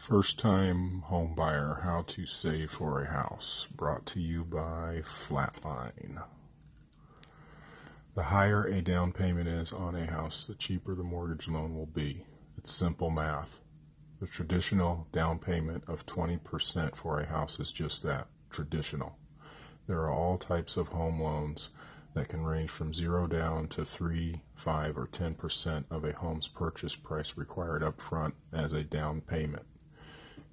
First time home buyer how to save for a house brought to you by Flatline. The higher a down payment is on a house, the cheaper the mortgage loan will be. It's simple math. The traditional down payment of 20% for a house is just that traditional. There are all types of home loans that can range from zero down to 3, 5, or 10% of a home's purchase price required up front as a down payment.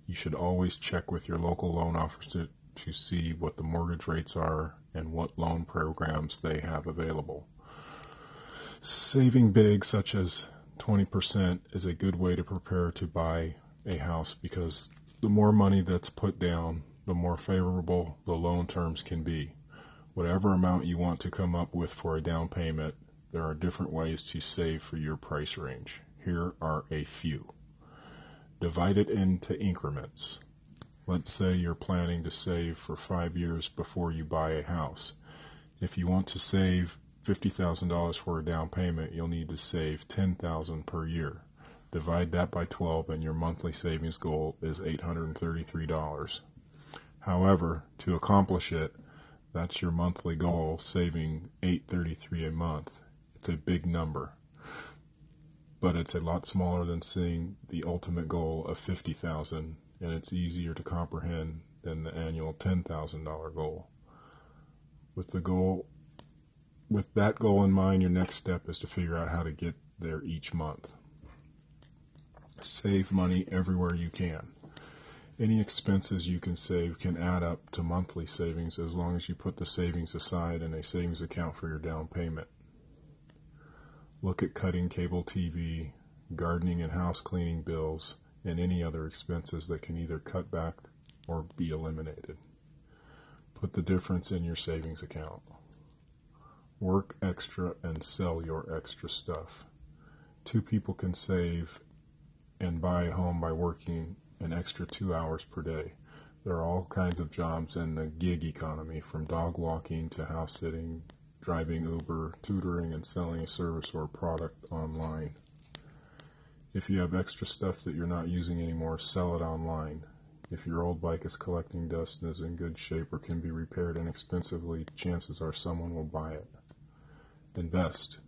You should always check with your local loan officer to see what the mortgage rates are and what loan programs they have available. Saving big, such as 20%, is a good way to prepare to buy a house because the more money that's put down, the more favorable the loan terms can be. Whatever amount you want to come up with for a down payment, there are different ways to save for your price range. Here are a few. Divide it into increments. Let's say you're planning to save for five years before you buy a house. If you want to save $50,000 for a down payment, you'll need to save $10,000 per year. Divide that by 12 and your monthly savings goal is $833. However, to accomplish it, that's your monthly goal, saving 833 a month. It's a big number. But it's a lot smaller than seeing the ultimate goal of 50,000 and it's easier to comprehend than the annual $10,000 goal. With the goal with that goal in mind, your next step is to figure out how to get there each month. Save money everywhere you can. Any expenses you can save can add up to monthly savings as long as you put the savings aside in a savings account for your down payment. Look at cutting cable TV, gardening and house cleaning bills, and any other expenses that can either cut back or be eliminated. Put the difference in your savings account. Work extra and sell your extra stuff. Two people can save and buy a home by working an extra two hours per day. There are all kinds of jobs in the gig economy, from dog walking to house sitting, driving Uber, tutoring, and selling a service or product online. If you have extra stuff that you're not using anymore, sell it online. If your old bike is collecting dust and is in good shape or can be repaired inexpensively, chances are someone will buy it. Invest.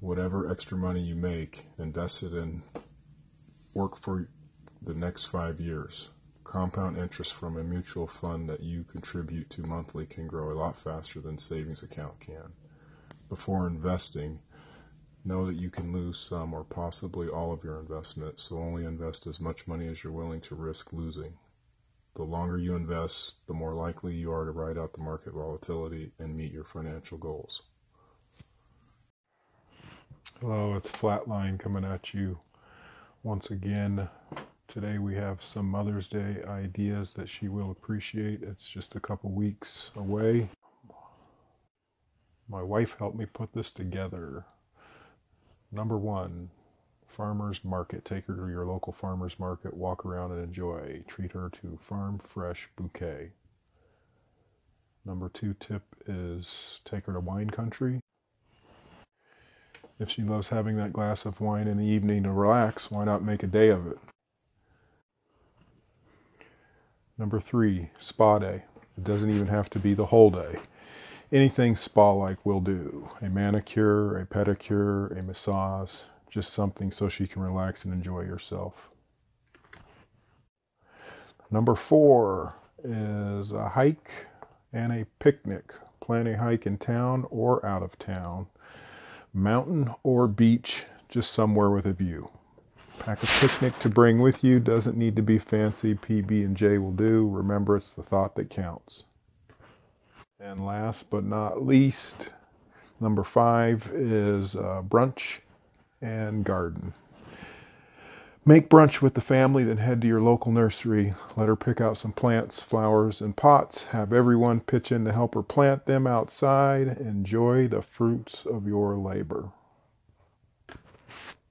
Whatever extra money you make, invest it in work for the next five years. Compound interest from a mutual fund that you contribute to monthly can grow a lot faster than savings account can. Before investing, know that you can lose some or possibly all of your investment, so only invest as much money as you're willing to risk losing. The longer you invest, the more likely you are to ride out the market volatility and meet your financial goals. Hello, it's Flatline coming at you once again. Today we have some Mother's Day ideas that she will appreciate. It's just a couple weeks away. My wife helped me put this together. Number one, farmer's market. Take her to your local farmer's market, walk around and enjoy. Treat her to farm fresh bouquet. Number two tip is take her to wine country. If she loves having that glass of wine in the evening to relax, why not make a day of it? Number three, spa day. It doesn't even have to be the whole day. Anything spa like will do. A manicure, a pedicure, a massage, just something so she can relax and enjoy herself. Number four is a hike and a picnic. Plan a hike in town or out of town mountain or beach, just somewhere with a view. Pack a picnic to bring with you. Doesn't need to be fancy. PB and J will do. Remember, it's the thought that counts. And last but not least, number five is uh, brunch and garden. Make brunch with the family, then head to your local nursery. Let her pick out some plants, flowers, and pots. Have everyone pitch in to help her plant them outside. Enjoy the fruits of your labor.